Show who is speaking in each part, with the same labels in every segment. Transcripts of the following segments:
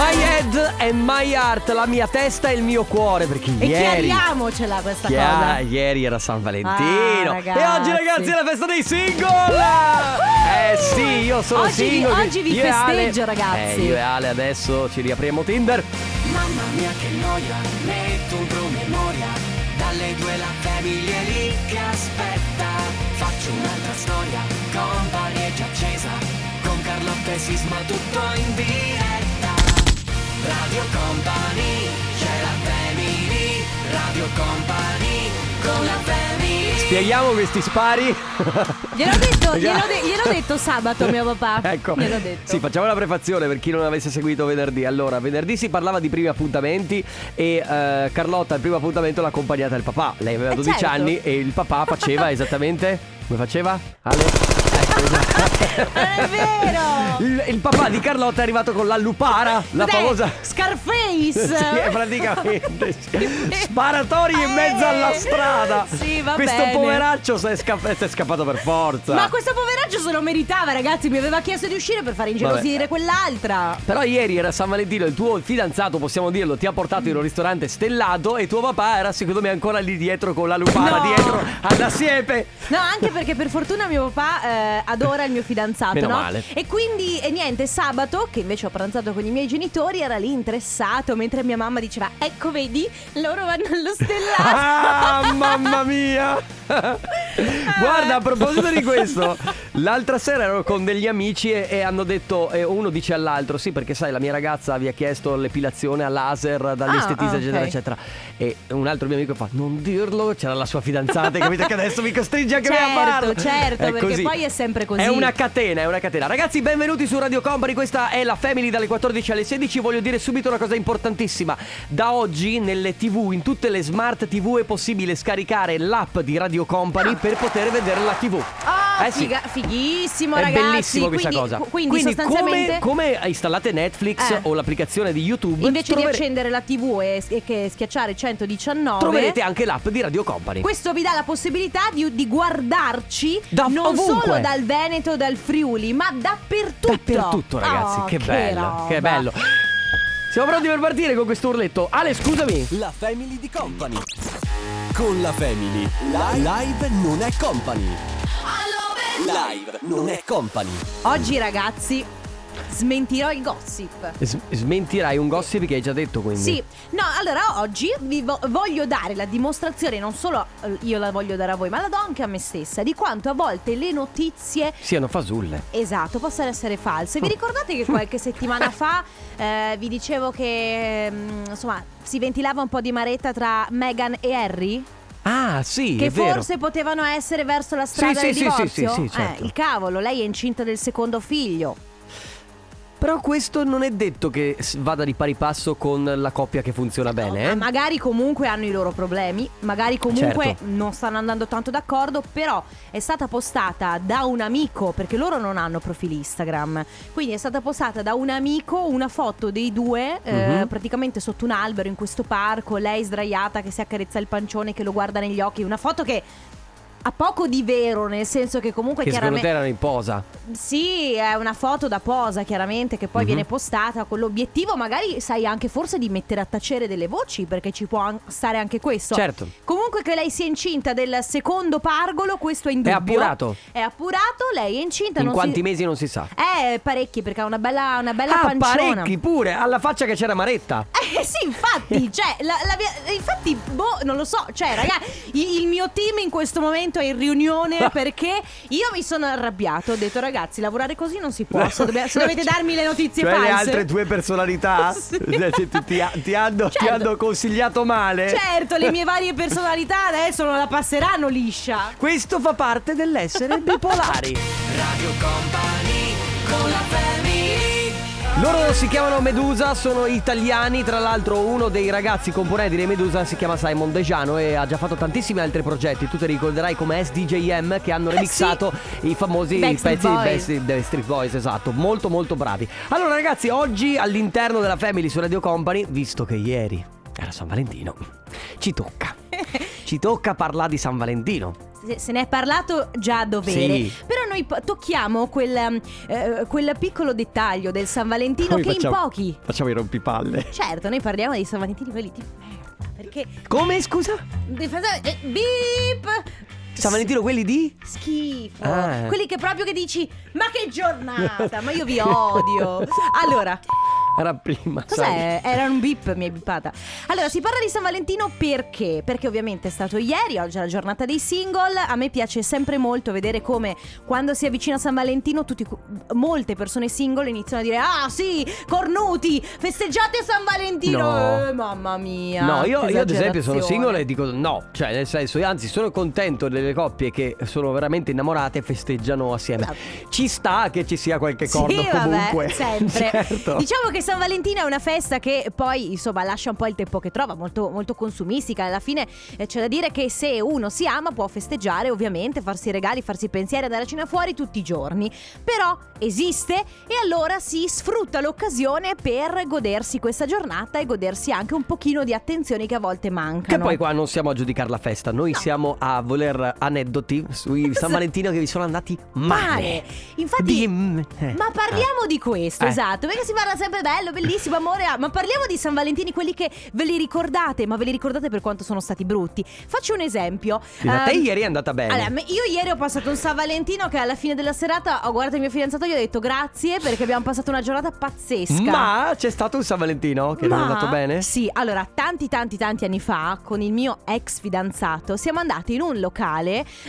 Speaker 1: My head and my heart, la mia testa e il mio cuore. Perché
Speaker 2: E
Speaker 1: ieri.
Speaker 2: chiariamocela questa
Speaker 1: Chia-
Speaker 2: cosa.
Speaker 1: Ieri era San Valentino.
Speaker 2: Ah,
Speaker 1: e oggi, ragazzi, è la festa dei single. Eh sì, io sono
Speaker 2: Oggi vi-
Speaker 1: single.
Speaker 2: oggi vi
Speaker 1: Io e Ale-
Speaker 2: festeggio, ragazzi.
Speaker 1: Eh, io e Ale adesso ci riapriamo Tinder.
Speaker 3: Mamma mia che noia, metto un promemoria Dalle due la famiglia è lì che aspetta Faccio un'altra storia, è già accesa Con Carlotta e Sisma tutto in diretta Radio Company, c'è la family Radio Company, con la family
Speaker 1: Spieghiamo questi spari.
Speaker 2: Gliel'ho detto, gliel'ho, de- gliel'ho detto sabato mio papà.
Speaker 1: Ecco.
Speaker 2: Gliel'ho detto.
Speaker 1: Sì, facciamo la prefazione per chi non avesse seguito venerdì. Allora, venerdì si parlava di primi appuntamenti e eh, Carlotta il primo appuntamento l'ha accompagnata il papà. Lei aveva
Speaker 2: Eh,
Speaker 1: 12
Speaker 2: certo.
Speaker 1: anni e il papà faceva esattamente come faceva? Ale? Ecco, esatto.
Speaker 2: È vero!
Speaker 1: Il, il papà di Carlotta è arrivato con la lupara, la
Speaker 2: Cos'è?
Speaker 1: famosa
Speaker 2: Scarface!
Speaker 1: Sì, praticamente sparatori in mezzo alla
Speaker 2: Eh,
Speaker 1: strada.
Speaker 2: sì, va
Speaker 1: Questo
Speaker 2: bene.
Speaker 1: poveraccio si è, sca- si è scappato per forza.
Speaker 2: Ma questo poveraccio se lo meritava, ragazzi. Mi aveva chiesto di uscire per fare ingelosire quell'altra.
Speaker 1: Però ieri era San Valentino, il tuo fidanzato, possiamo dirlo, ti ha portato in un ristorante stellato e tuo papà era secondo me ancora lì dietro con la lupara
Speaker 2: No.
Speaker 1: dietro alla siepe.
Speaker 2: No, anche perché per fortuna mio papà eh, adora il mio fidanzato,
Speaker 1: Meno
Speaker 2: no?
Speaker 1: male.
Speaker 2: E quindi, e niente, sabato, che invece ho pranzato con i miei genitori, era lì interessato, mentre mia mamma diceva, ecco vedi, loro vanno allo stellato.
Speaker 1: Ah, mamma mia! Guarda, a proposito di questo, l'altra sera ero con degli amici e, e hanno detto, e uno dice all'altro, sì, perché sai, la mia ragazza vi ha chiesto l'epilazione a laser dall'estetista,
Speaker 2: Ah,
Speaker 1: eccetera,
Speaker 2: ok.
Speaker 1: eccetera. E un altro mio amico fa, non dirlo, c'era la sua fidanzata, hai capito che adesso mi costringe anche me a
Speaker 2: Certo,
Speaker 1: farlo.
Speaker 2: certo,
Speaker 1: È
Speaker 2: perché
Speaker 1: così.
Speaker 2: poi è sempre così.
Speaker 1: È una catena, è una catena. Ragazzi, benvenuti su Radio Company, questa è la Family dalle 14 alle 16. Voglio dire subito una cosa importantissima. Da oggi nelle TV, in tutte le smart TV è possibile scaricare l'app di Radio Company per poter vedere la TV.
Speaker 2: Ah,
Speaker 1: Eh sì.
Speaker 2: figa- fighissimo,
Speaker 1: È
Speaker 2: ragazzi.
Speaker 1: bellissimo questa
Speaker 2: quindi,
Speaker 1: cosa.
Speaker 2: qu- Quindi, sostanzialmente.
Speaker 1: come, come installate Netflix
Speaker 2: Eh.
Speaker 1: o l'applicazione di YouTube,
Speaker 2: Invece
Speaker 1: trovere-
Speaker 2: di accendere la TV e, e che schiacciare 119
Speaker 1: troverete anche l'app di Radio Company.
Speaker 2: Questo vi dà la possibilità di, di guardarci
Speaker 1: Da
Speaker 2: non
Speaker 1: ovunque.
Speaker 2: solo dal Veneto, dal Friuli, ma dappertutto.
Speaker 1: Dappertutto, ragazzi,
Speaker 2: Oh,
Speaker 1: che bello,
Speaker 2: roba.
Speaker 1: che bello. Siamo pronti per partire con questo urletto. Ale, scusami.
Speaker 4: La Family di Company. Con la Family. Live non è company. Live non è company.
Speaker 2: Oggi, ragazzi, smentirò il gossip.
Speaker 1: S- smentirai un gossip che hai già detto, quindi.
Speaker 2: Sì, no, allora oggi vi vo- voglio dare la dimostrazione, non solo eh, io la voglio dare a voi, ma la do anche a me stessa, di quanto a volte le notizie
Speaker 1: Siano fasulle.
Speaker 2: Esatto, possono essere false. Vi ricordate che qualche settimana fa eh, vi dicevo che mm, insomma si ventilava un po' di maretta tra Meghan e Harry?
Speaker 1: Ah, sì,
Speaker 2: Che forse potevano essere verso la strada
Speaker 1: sì,
Speaker 2: del
Speaker 1: sì, sì,
Speaker 2: divorzio?
Speaker 1: sì, sì, certo.
Speaker 2: Eh, il cavolo, lei è incinta del secondo figlio.
Speaker 1: Però questo non è detto che vada di pari passo con la coppia che funziona bene, eh?
Speaker 2: Magari comunque hanno i loro problemi, magari comunque
Speaker 1: Certo.
Speaker 2: non stanno andando tanto d'accordo, però è stata postata da un amico, perché loro non hanno profili Instagram, quindi è stata postata da un amico una foto dei due eh,
Speaker 1: Mhm.
Speaker 2: praticamente sotto un albero in questo parco, lei sdraiata che si accarezza il pancione, che lo guarda negli occhi, una foto che ha poco di vero, nel senso che comunque
Speaker 1: Che
Speaker 2: chiaramente...
Speaker 1: te erano in posa.
Speaker 2: Sì, è una foto da posa chiaramente che poi
Speaker 1: Mhm.
Speaker 2: viene postata con l'obiettivo magari sai anche forse di mettere a tacere delle voci perché ci può an- stare anche questo.
Speaker 1: Certo.
Speaker 2: Comunque che lei sia incinta del secondo pargolo, questo è indubbio.
Speaker 1: appurato?
Speaker 2: È appurato, lei è incinta.
Speaker 1: In quanti
Speaker 2: si...
Speaker 1: mesi non si sa.
Speaker 2: Eh, parecchi perché ha una bella, una bella
Speaker 1: ah,
Speaker 2: panciona.
Speaker 1: parecchi pure, alla faccia che c'era Maretta.
Speaker 2: Eh sì, infatti, cioè, la, la mia- infatti, boh, non lo so, cioè, ragazzi, il mio team in questo momento è in riunione perché io mi sono arrabbiato, ho detto ragazzi, lavorare così non si può, se, dobbiamo- se dovete darmi le notizie
Speaker 1: cioè
Speaker 2: false.
Speaker 1: le altre due personalità
Speaker 2: Sì.
Speaker 1: ti, ti- ti- ti hanno, ti
Speaker 2: Certo.
Speaker 1: hanno consigliato male.
Speaker 2: Certo, le mie varie personalità adesso non la passeranno liscia.
Speaker 1: Questo fa parte dell'essere bipolari.
Speaker 3: Radio Company, con la family
Speaker 1: Loro si chiamano Medusa, sono italiani, tra l'altro uno dei ragazzi componenti di Medusa si chiama Simon Dejano e ha già fatto tantissimi altri progetti, tu ti ricorderai come SDJM che hanno
Speaker 2: Eh,
Speaker 1: remixato i famosi
Speaker 2: Backstreet
Speaker 1: pezzi di
Speaker 2: Boys.
Speaker 1: Backstreet Boys, esatto, molto molto bravi. Allora ragazzi, oggi all'interno della Family su Radio Company, visto che ieri era San Valentino, ci tocca. Ci tocca parlare di San Valentino.
Speaker 2: Se, ne è parlato già a dovere.
Speaker 1: Sì.
Speaker 2: Però noi tocchiamo quel, um, eh, quel piccolo dettaglio del San Valentino
Speaker 1: Poi
Speaker 2: che
Speaker 1: facciamo-
Speaker 2: in pochi.
Speaker 1: Facciamo i rompipalle.
Speaker 2: Certo, noi parliamo dei San Valentini quelli tipo merda, perché
Speaker 1: Come, scusa?
Speaker 2: eh, beep
Speaker 1: San Valentino quelli di?
Speaker 2: Schifo.
Speaker 1: Ah.
Speaker 2: Quelli che proprio che dici "Ma che giornata, ma io vi odio". Allora,
Speaker 1: Era prima. sai.
Speaker 2: Cos'è? Era un bip, mi hai bippata. Allora, si parla di San Valentino perché? Perché ovviamente è stato ieri, oggi è la giornata dei single. A me piace sempre molto vedere come quando si avvicina San Valentino tutti, molte persone single iniziano a dire "Ah, sì, cornuti, festeggiate San Valentino".
Speaker 1: No.
Speaker 2: Eh, mamma mia.
Speaker 1: No, io, io ad esempio sono single e dico no, cioè nel senso, anzi sono contento delle coppie che sono veramente innamorate e festeggiano assieme. Ci sta che ci sia qualche corno
Speaker 2: Sì, vabbè,
Speaker 1: comunque.
Speaker 2: sempre.
Speaker 1: certo.
Speaker 2: Diciamo che San Valentino è una festa che poi, insomma, lascia un po' il tempo che trova, molto, molto consumistica. Alla fine eh, c'è da dire che se uno si ama può festeggiare, ovviamente, farsi regali, farsi pensieri, andare a cena fuori tutti i giorni. Però esiste e allora si sfrutta l'occasione per godersi questa giornata e godersi anche un pochino di attenzioni che a volte mancano.
Speaker 1: Che poi qua non siamo a giudicare la festa, noi siamo a voler aneddoti sui San Valentino che vi sono andati male.
Speaker 2: Male. Infatti,
Speaker 1: Di- mm, eh.
Speaker 2: Ma parliamo di questo,
Speaker 1: Eh.
Speaker 2: esatto, perché si parla sempre bello, bellissimo, amore, ah, ma parliamo di San Valentini, quelli che ve li ricordate, ma ve li ricordate per quanto sono stati brutti. Faccio un esempio.
Speaker 1: A te
Speaker 2: Ehm,
Speaker 1: ieri è andata bene.
Speaker 2: allora, me- io ieri ho passato un San Valentino che alla fine della serata ho guardato il mio fidanzato e gli ho detto grazie perché abbiamo passato una giornata pazzesca.
Speaker 1: Ma c'è stato un San Valentino che non è
Speaker 2: Ma-
Speaker 1: andato bene?
Speaker 2: Sì, allora tanti tanti tanti anni fa con il mio ex fidanzato siamo andati in un locale,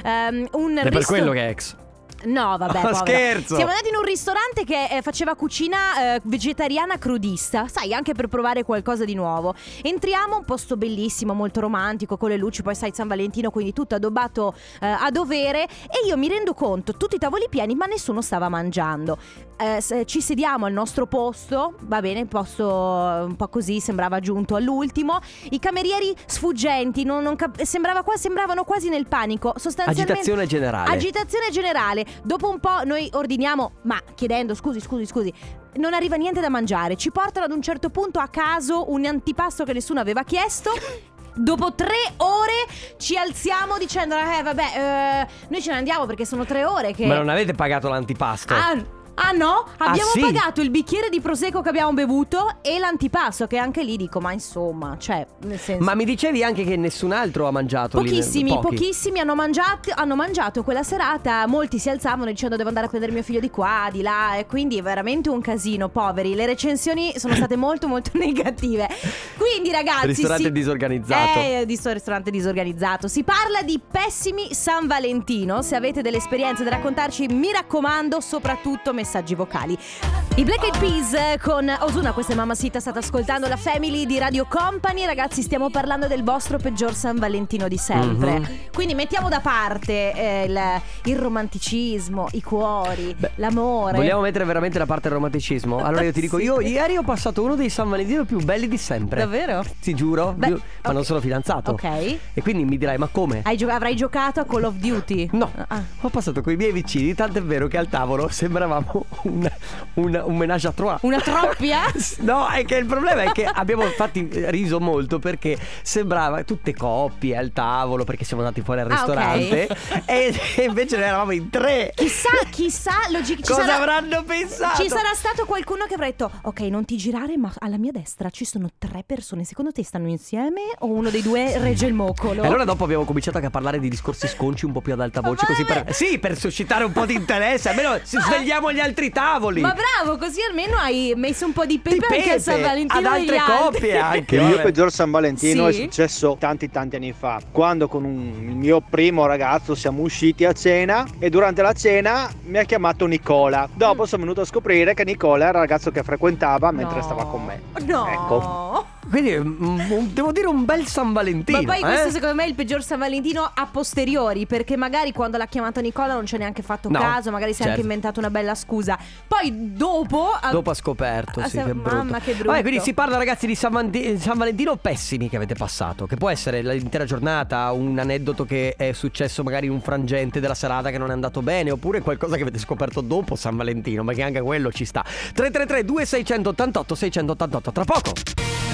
Speaker 2: ehm, un
Speaker 1: È per quello che è ex.
Speaker 2: No, vabbè,
Speaker 1: Ah,
Speaker 2: povera.
Speaker 1: scherzo.
Speaker 2: Siamo andati in un ristorante che eh, faceva cucina eh, vegetariana crudista, sai, anche per provare qualcosa di nuovo. Entriamo, un posto bellissimo, molto romantico, con le luci, poi sai San Valentino, quindi tutto addobbato eh, a dovere e io mi rendo conto, tutti i tavoli pieni, ma nessuno stava mangiando. Eh, ci sediamo al nostro posto, va bene, il posto eh, un po' così, sembrava giunto all'ultimo. I camerieri sfuggenti, non- non cap- sembrava qua, sembravano quasi nel panico. Sostanzialmente
Speaker 1: Agitazione generale.
Speaker 2: Agitazione generale. Dopo un po' noi ordiniamo, ma chiedendo scusi, scusi, scusi. Non arriva niente da mangiare. Ci portano ad un certo punto a caso un antipasto che nessuno aveva chiesto. Dopo tre ore ci alziamo dicendo: Eh, vabbè, eh, noi ce ne andiamo perché sono tre ore che.
Speaker 1: Ma non avete pagato l'antipasto?
Speaker 2: Ah, ah, no? Abbiamo
Speaker 1: sì?
Speaker 2: pagato il bicchiere di prosecco che abbiamo bevuto e l'antipasto, che anche lì dico, ma insomma, cioè, nel senso.
Speaker 1: Ma mi dicevi anche che nessun altro ha mangiato lì?
Speaker 2: Pochissimi,
Speaker 1: Pochi.
Speaker 2: pochissimi hanno mangiato, hanno mangiato quella serata, molti si alzavano dicendo devo andare a prendere mio figlio di qua, di là, e quindi è veramente un casino, poveri. Le recensioni sono state molto molto negative. Quindi ragazzi...
Speaker 1: Ristorante
Speaker 2: si-
Speaker 1: disorganizzato.
Speaker 2: Eh, di sto ristorante disorganizzato. Si parla di pessimi San Valentino. Se avete delle esperienze da raccontarci, mi raccomando, soprattutto messaggi vocali. I Black Eyed Peas con Osuna, questa è Mamma Sita, state ascoltando la Family di Radio Company. Ragazzi, stiamo parlando del vostro peggior San Valentino di sempre.
Speaker 1: Mhm.
Speaker 2: Quindi mettiamo da parte eh, il, il romanticismo, i cuori,
Speaker 1: Beh,
Speaker 2: l'amore.
Speaker 1: Vogliamo mettere veramente da parte il romanticismo? Allora io ti dico,
Speaker 2: Sì.
Speaker 1: io ieri ho passato uno dei San Valentino più belli di sempre.
Speaker 2: Davvero?
Speaker 1: Ti giuro,
Speaker 2: Beh,
Speaker 1: Io- ma non sono fidanzato.
Speaker 2: Ok.
Speaker 1: E quindi mi dirai, ma come?
Speaker 2: Gio- avrai giocato a Call of Duty?
Speaker 1: No,
Speaker 2: Ah.
Speaker 1: ho passato con i miei vicini, tant'è vero che al tavolo sembravamo un, un, un menage à trois.
Speaker 2: Una troppia?
Speaker 1: No, è che il problema è che abbiamo infatti riso molto perché sembrava tutte coppie al tavolo perché siamo andati fuori al
Speaker 2: Ah,
Speaker 1: ristorante e, e invece noi eravamo in tre.
Speaker 2: Chissà, chissà, logic-
Speaker 1: Cosa
Speaker 2: sarà-
Speaker 1: avranno pensato?
Speaker 2: Ci sarà stato qualcuno che avrà detto: Ok, non ti girare, ma alla mia destra ci sono tre persone. Secondo te stanno insieme o uno dei due regge il moccolo?
Speaker 1: E allora dopo abbiamo cominciato anche a parlare di discorsi sconci un po' più ad alta voce, così per, sì, per suscitare un po' di interesse, almeno si svegliamo agli altri tavoli.
Speaker 2: Ma bravo, così almeno hai messo un po' di
Speaker 1: Di
Speaker 2: pepe anche a
Speaker 1: pepe,
Speaker 2: San Valentino
Speaker 1: ad altre coppie anche.
Speaker 5: Il mio peggior San Valentino
Speaker 2: Sì?
Speaker 5: è successo tanti tanti anni fa, quando con un- il mio primo ragazzo siamo usciti a cena e durante la cena mi ha chiamato Nicola. Dopo sono venuto a scoprire che Nicola era il ragazzo che frequentava mentre
Speaker 2: No.
Speaker 5: stava con me.
Speaker 2: No.
Speaker 5: Ecco.
Speaker 1: Quindi mm, un- devo dire un bel San Valentino.
Speaker 2: Ma poi
Speaker 1: eh?
Speaker 2: questo secondo me è il peggior San Valentino a posteriori Perché magari quando l'ha chiamato Nicola non ci ha neanche fatto
Speaker 1: No,
Speaker 2: caso Magari si è anche
Speaker 1: certo.
Speaker 2: inventato una bella scusa Poi dopo
Speaker 1: Dopo ha scoperto,
Speaker 2: Ah,
Speaker 1: sì,
Speaker 2: sa-
Speaker 1: che brutto.
Speaker 2: mamma, che brutto.
Speaker 1: Vabbè, quindi si parla, ragazzi, di San, Vandi- San Valentino pessimi che avete passato. Che può essere l'intera giornata, un aneddoto che è successo magari in un frangente della serata che non è andato bene, oppure qualcosa che avete scoperto dopo San Valentino, perché anche quello ci sta. 333 2688 688 tra poco.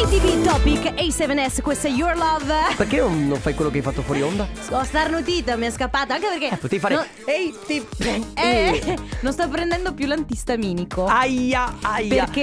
Speaker 2: ATV Topic A7S, questa è Your Love.
Speaker 1: Perché non, non fai quello che hai fatto fuori onda?
Speaker 2: Ho starnutito, mi è scappato anche perché.
Speaker 1: Potevi fare.
Speaker 2: No-
Speaker 1: Ehi, ti.
Speaker 2: eh, non sto prendendo più l'antistaminico.
Speaker 1: Aia, aia.
Speaker 2: Perché-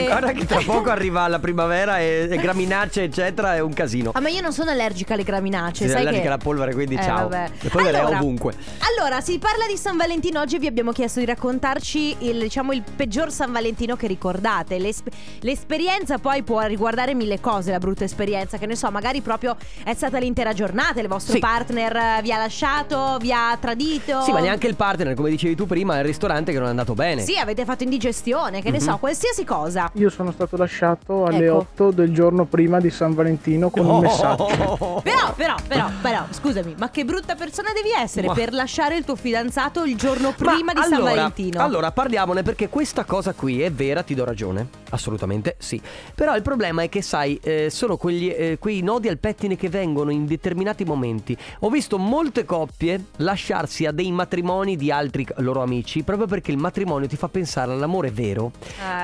Speaker 1: E Guarda che tra poco arriva la primavera e, e graminacce, eccetera, è un casino.
Speaker 2: Ah, ma io non sono allergica alle graminacce,
Speaker 1: Sei
Speaker 2: sai
Speaker 1: allergica
Speaker 2: che...
Speaker 1: alla polvere, quindi
Speaker 2: Eh,
Speaker 1: ciao.
Speaker 2: vabbè.
Speaker 1: La polvere
Speaker 2: Allora-
Speaker 1: è ovunque.
Speaker 2: Allora, si parla di San Valentino. Oggi vi abbiamo chiesto di raccontarci il, diciamo, il peggior San Valentino che ricordate. L'esp- l'esperienza poi può riguardare mille cose, la brutta esperienza. Che ne so, magari proprio è stata l'intera giornata, il vostro
Speaker 1: Sì.
Speaker 2: partner eh, vi ha lasciato, vi ha tradito.
Speaker 1: Sì, ma neanche il partner, come dicevi tu prima, è il ristorante che non è andato bene.
Speaker 2: Sì, avete fatto indigestione, che ne
Speaker 1: Mhm.
Speaker 2: so, qualsiasi cosa.
Speaker 6: Io sono stato lasciato alle
Speaker 2: Ecco.
Speaker 6: 8 del giorno prima di San Valentino con un messaggio.
Speaker 2: Però, però, però, però, scusami, ma che brutta persona devi essere
Speaker 1: Ma-
Speaker 2: per lasciare il tuo fidanzato il giorno
Speaker 1: Ma
Speaker 2: prima di San
Speaker 1: allora-
Speaker 2: Valentino?
Speaker 1: Allora parliamone perché questa cosa qui è vera, ti do ragione. Assolutamente sì. Però il problema è che, sai, eh, sono quegli, eh, quei nodi al pettine che vengono in determinati momenti. Ho visto molte coppie lasciarsi a dei matrimoni di altri loro amici proprio perché il matrimonio ti fa pensare all'amore vero.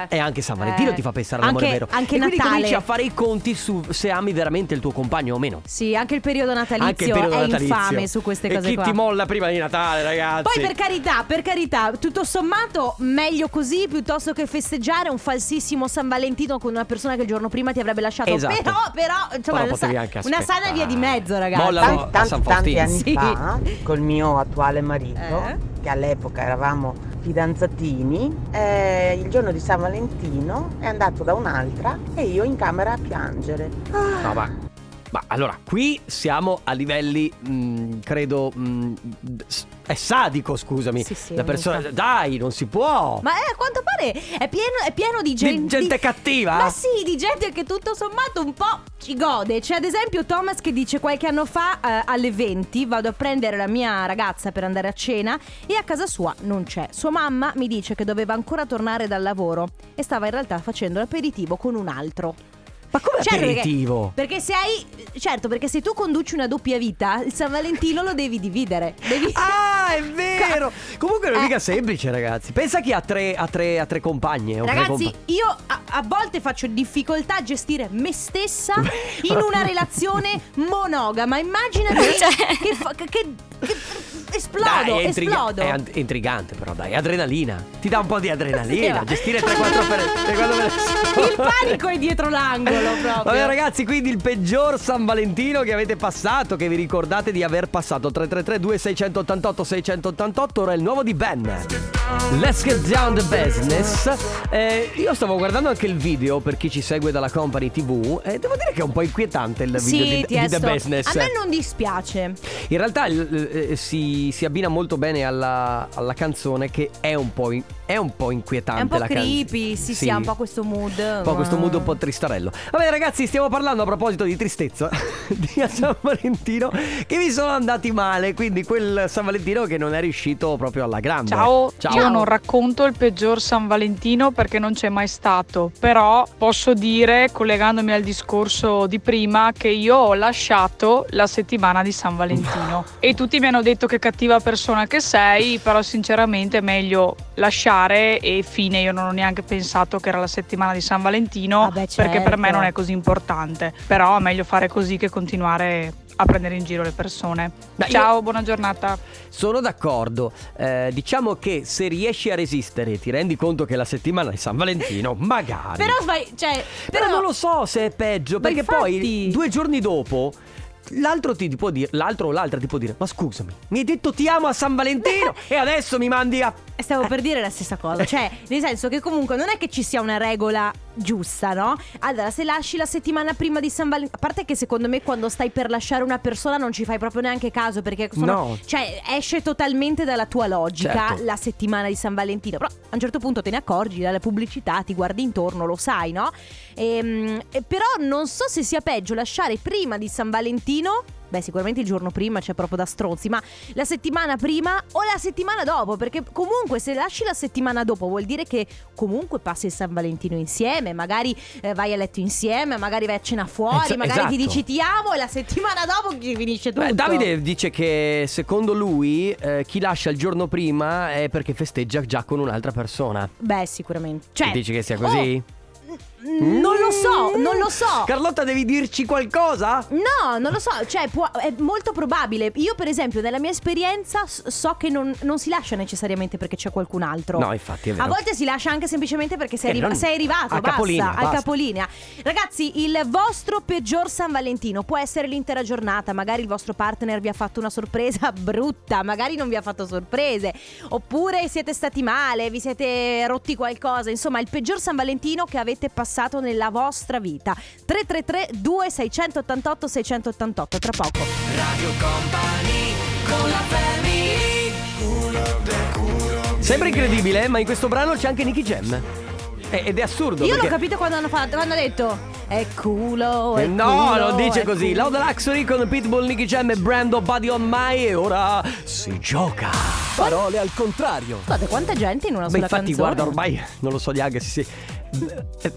Speaker 2: Eh.
Speaker 1: E anche San Valentino
Speaker 2: Eh.
Speaker 1: ti fa pensare all'amore
Speaker 2: Anche-
Speaker 1: vero.
Speaker 2: anche
Speaker 1: e quindi
Speaker 2: Natale.
Speaker 1: cominci a fare i conti su se ami veramente il tuo compagno o meno.
Speaker 2: Sì, anche il periodo natalizio
Speaker 1: Anche il periodo
Speaker 2: è
Speaker 1: natalizio.
Speaker 2: infame su queste
Speaker 1: e
Speaker 2: cose
Speaker 1: chi
Speaker 2: qua.
Speaker 1: ti molla prima di Natale, ragazzi?
Speaker 2: Poi per carità, per carità, tutto sommato meglio così piuttosto che festeggiare un falsissimo San Valentino con una persona che il giorno prima ti avrebbe lasciato.
Speaker 1: Esatto.
Speaker 2: Però, però, insomma,
Speaker 1: Però
Speaker 2: una, sa- una sana via di mezzo, ragazzi.
Speaker 1: Mollalo.
Speaker 7: Tanti,
Speaker 1: a San
Speaker 7: tanti, anni
Speaker 2: Sì.
Speaker 7: fa, col mio attuale marito,
Speaker 2: Eh?
Speaker 7: che all'epoca eravamo fidanzatini, eh, il giorno di San Valentino è andato da un'altra e io in camera a piangere.
Speaker 1: No, ma, ma allora, qui siamo a livelli, mh, credo, mh, s- è sadico, scusami.
Speaker 2: Sì, sì,
Speaker 1: La persona,
Speaker 2: infatti.
Speaker 1: dai, non si può.
Speaker 2: Ma eh, a quanto pare è pieno, è pieno di gente.
Speaker 1: gente cattiva?
Speaker 2: Ma sì, di gente che tutto sommato un po' ci gode. C'è ad esempio Thomas che dice qualche anno fa eh, alle 20 vado a prendere la mia ragazza per andare a cena e a casa sua non c'è. Sua mamma mi dice che doveva ancora tornare dal lavoro e stava in realtà facendo l'aperitivo con un altro.
Speaker 1: Ma come
Speaker 2: Certo, perché-
Speaker 1: aperitivo?
Speaker 2: Perché se hai. Certo, perché se tu conduci una doppia vita, il San Valentino lo devi dividere. Devi.
Speaker 1: Ah, è vero! Comunque non è
Speaker 2: Eh.
Speaker 1: mica semplice, ragazzi. Pensa chi ha tre, ha tre, ha tre compagne. tre
Speaker 2: Ragazzi,
Speaker 1: compa-
Speaker 2: io a, a volte faccio difficoltà a gestire me stessa in una relazione monogama. Immaginati che, fa- che- che- che esplodo,
Speaker 1: Dai, è, intriga-
Speaker 2: esplodo.
Speaker 1: è an- intrigante, però, dai, adrenalina. Ti dà un po' di adrenalina.
Speaker 2: Sì,
Speaker 1: gestire
Speaker 2: va.
Speaker 1: 3-4 per- 3-4 persone.
Speaker 2: Il panico è dietro l'angolo proprio.
Speaker 1: Vabbè ragazzi, quindi il peggior San Valentino che avete passato, che vi ricordate di aver passato 333 2688 688, ora è il nuovo di Ben. Let's get down the business. Eh, io stavo guardando anche il video per chi ci segue dalla Company TV e devo dire che è un po' inquietante il video
Speaker 2: Sì,
Speaker 1: di, di The. Business.
Speaker 2: A me non dispiace.
Speaker 1: In realtà eh, si, si abbina molto bene alla, alla canzone che è un po', in- è un po' inquietante.
Speaker 2: È un po'
Speaker 1: la can-
Speaker 2: creepy, sì, sì, ha un po' questo mood.
Speaker 1: un po' questo mood un po' tristarello. Vabbè, ragazzi, stiamo parlando a proposito di tristezza di San Valentino che mi sono andati male. Quindi quel San Valentino che non è riuscito proprio alla grande.
Speaker 8: Ciao,
Speaker 1: Ciao.
Speaker 8: io non racconto il peggior San Valentino perché non c'è mai stato, però posso dire, collegandomi al discorso di prima, che io ho lasciato la settimana di San Valentino e tutti mi hanno detto che cattiva persona che sei, però sinceramente è meglio lasciare e fine, io non ho neanche pensato che era la settimana di San Valentino
Speaker 2: Vabbè,
Speaker 8: perché per me
Speaker 2: certo.
Speaker 8: non è così importante, però è meglio fare così che continuare a prendere in giro le persone.
Speaker 1: Dai,
Speaker 8: Ciao, buona giornata.
Speaker 1: Sono d'accordo. Eh, diciamo che se riesci a resistere, ti rendi conto che la settimana di San Valentino, magari.
Speaker 2: Però vai, cioè,
Speaker 1: Però non lo so se è peggio, perché poi
Speaker 2: infatti-
Speaker 1: due giorni dopo. L'altro ti può dire, l'altro o l'altra ti può dire, ma scusami, mi hai detto ti amo a San Valentino e adesso mi mandi a...
Speaker 2: Stavo per dire la stessa cosa, cioè nel senso che comunque non è che ci sia una regola giusta, no? Allora, se lasci la settimana prima di San Valentino, a parte che secondo me quando stai per lasciare una persona non ci fai proprio neanche caso perché sono,
Speaker 1: No.
Speaker 2: cioè esce totalmente dalla tua logica
Speaker 1: Certo.
Speaker 2: la settimana di San Valentino, però a un certo punto te ne accorgi dalle pubblicità, ti guardi intorno, lo sai, no? Ehm, e però non so se sia peggio lasciare prima di San Valentino Beh, sicuramente il giorno prima c'è proprio da stronzi, ma la settimana prima o la settimana dopo? Perché comunque se lasci la settimana dopo vuol dire che comunque passi il San Valentino insieme, magari eh, vai a letto insieme, magari vai a cena fuori,
Speaker 1: Esa-
Speaker 2: magari ti
Speaker 1: esatto.
Speaker 2: dici ti amo e la settimana dopo finisce tutto.
Speaker 1: Beh, Davide dice che secondo lui eh, chi lascia il giorno prima è perché festeggia già con un'altra persona.
Speaker 2: Beh, sicuramente. Cioè,
Speaker 1: Dici che sia così?
Speaker 2: oh, non lo so, non lo so.
Speaker 1: Carlotta, devi dirci qualcosa?
Speaker 2: No, non lo so, cioè può- è molto probabile. Io per esempio nella mia esperienza s- so che non, non si lascia necessariamente perché c'è qualcun altro.
Speaker 1: No, infatti, è vero.
Speaker 2: A volte si lascia anche semplicemente perché sei,
Speaker 1: Eh,
Speaker 2: arriva-
Speaker 1: non-
Speaker 2: sei arrivato,
Speaker 1: al
Speaker 2: basta,
Speaker 1: capolinea,
Speaker 2: al
Speaker 1: basta.
Speaker 2: capolinea. Ragazzi, il vostro peggior San Valentino può essere l'intera giornata, magari il vostro partner vi ha fatto una sorpresa brutta, magari non vi ha fatto sorprese, oppure siete stati male, vi siete rotti qualcosa, insomma, il peggior San Valentino che avete passato nella vostra vita. 333 2688 688 tra poco.
Speaker 3: Radio Company con la family
Speaker 1: Sembra incredibile, ma in questo brano c'è anche Nicky Jam. Eh, Ed è assurdo.
Speaker 2: Io l'ho
Speaker 1: perché-
Speaker 2: capito quando hanno fatto, quando hanno detto è culo, è
Speaker 1: Eh, No,
Speaker 2: culo,
Speaker 1: non dice così.
Speaker 2: culo".
Speaker 1: Lauda Luxury con Pitbull, Nicky Jam e Brando Body on My e ora si gioca.
Speaker 4: Parole al contrario.
Speaker 2: Guardate quanta gente in una
Speaker 1: Beh,
Speaker 2: sola
Speaker 1: infatti,
Speaker 2: canzone.
Speaker 1: guarda, ormai non lo so neanche se si. eh,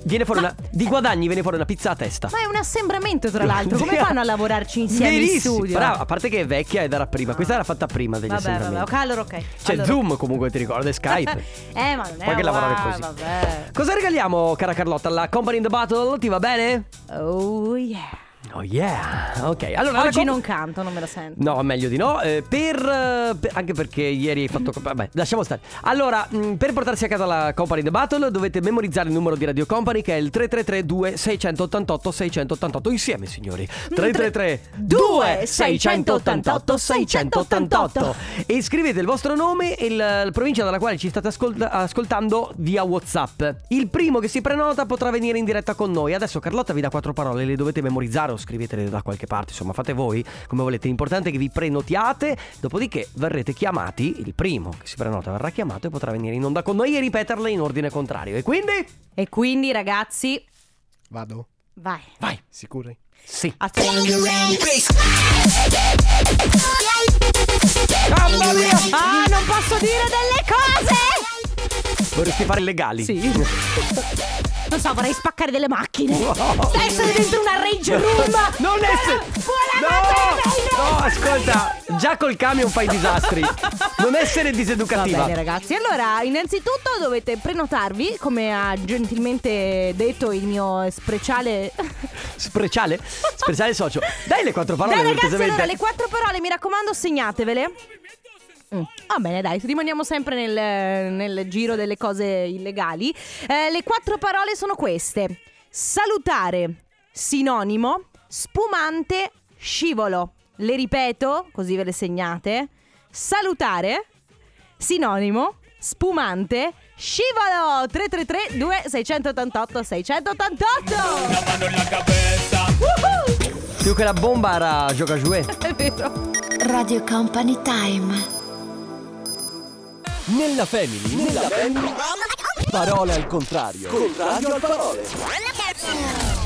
Speaker 1: Viene fuori una. Di guadagni viene fuori una pizza a testa.
Speaker 2: Ma è un assembramento tra l'altro, come fanno a lavorarci insieme in
Speaker 1: Verissimo.
Speaker 2: studio?
Speaker 1: Brava, a parte che è vecchia ed era prima. Questa era fatta prima degli
Speaker 2: Vabbè, vabbè, ok, allora ok.
Speaker 1: C'è
Speaker 2: allora-
Speaker 1: Zoom comunque, ti ricordo, è Skype.
Speaker 2: eh, ma non è
Speaker 1: Puoi che lavorare così.
Speaker 2: Vabbè.
Speaker 1: Cosa regaliamo, cara Carlotta? La Company in the Battle ti va bene?
Speaker 2: Oh yeah.
Speaker 1: Oh yeah. Ok, allora. la
Speaker 2: Oggi
Speaker 1: comp-
Speaker 2: non canto, non me la sento.
Speaker 1: No, meglio di no. eh, per, eh, per- Anche perché ieri hai fatto. Vabbè, lasciamo stare. Allora, mh, per portarsi a casa la Company The Battle dovete memorizzare il numero di Radio Company che è il 3332 688 688. Insieme, signori. 333 688 688 E scrivete il vostro nome e il, la provincia dalla quale ci state ascolta- ascoltando via WhatsApp. Il primo che si prenota potrà venire in diretta con noi. Adesso Carlotta vi dà quattro parole, le dovete memorizzare o scrivetele da qualche parte, insomma, fate voi come volete. L'importante è che vi prenotiate, dopodiché verrete chiamati. Il primo che si prenota verrà chiamato e potrà venire in onda con noi e ripeterle in ordine contrario. E quindi
Speaker 2: E quindi, ragazzi,
Speaker 6: Vado?
Speaker 2: vai.
Speaker 1: vai.
Speaker 6: Sicuri?
Speaker 1: Sì.
Speaker 2: Mamma mia! Ah, non posso dire delle cose!
Speaker 1: Vorresti fare legali?
Speaker 2: Sì. Non so, vorrei spaccare delle macchine. Essere dentro una rage room.
Speaker 1: Non essere. No! No, ascolta, già col camion fai disastri. Non essere
Speaker 2: Va
Speaker 1: diseducativa.
Speaker 2: bene ragazzi, allora innanzitutto dovete prenotarvi come ha gentilmente detto il mio speciale
Speaker 1: Speciale? Speciale socio. Dai le quattro parole
Speaker 2: Dai ragazzi, allora le quattro parole mi raccomando segnatevele Mm. Va bene, dai, rimaniamo sempre nel, nel giro delle cose illegali. Eh, le quattro parole sono queste: salutare, sinonimo, spumante, scivolo. Le ripeto, così ve le segnate: salutare, sinonimo, spumante, scivolo. 333 2688 688
Speaker 1: Più che la bomba era gioca giù.
Speaker 2: È vero.
Speaker 9: Radio Company Time.
Speaker 4: Nella family, nella family. Parole al contrario. Contrario al parole.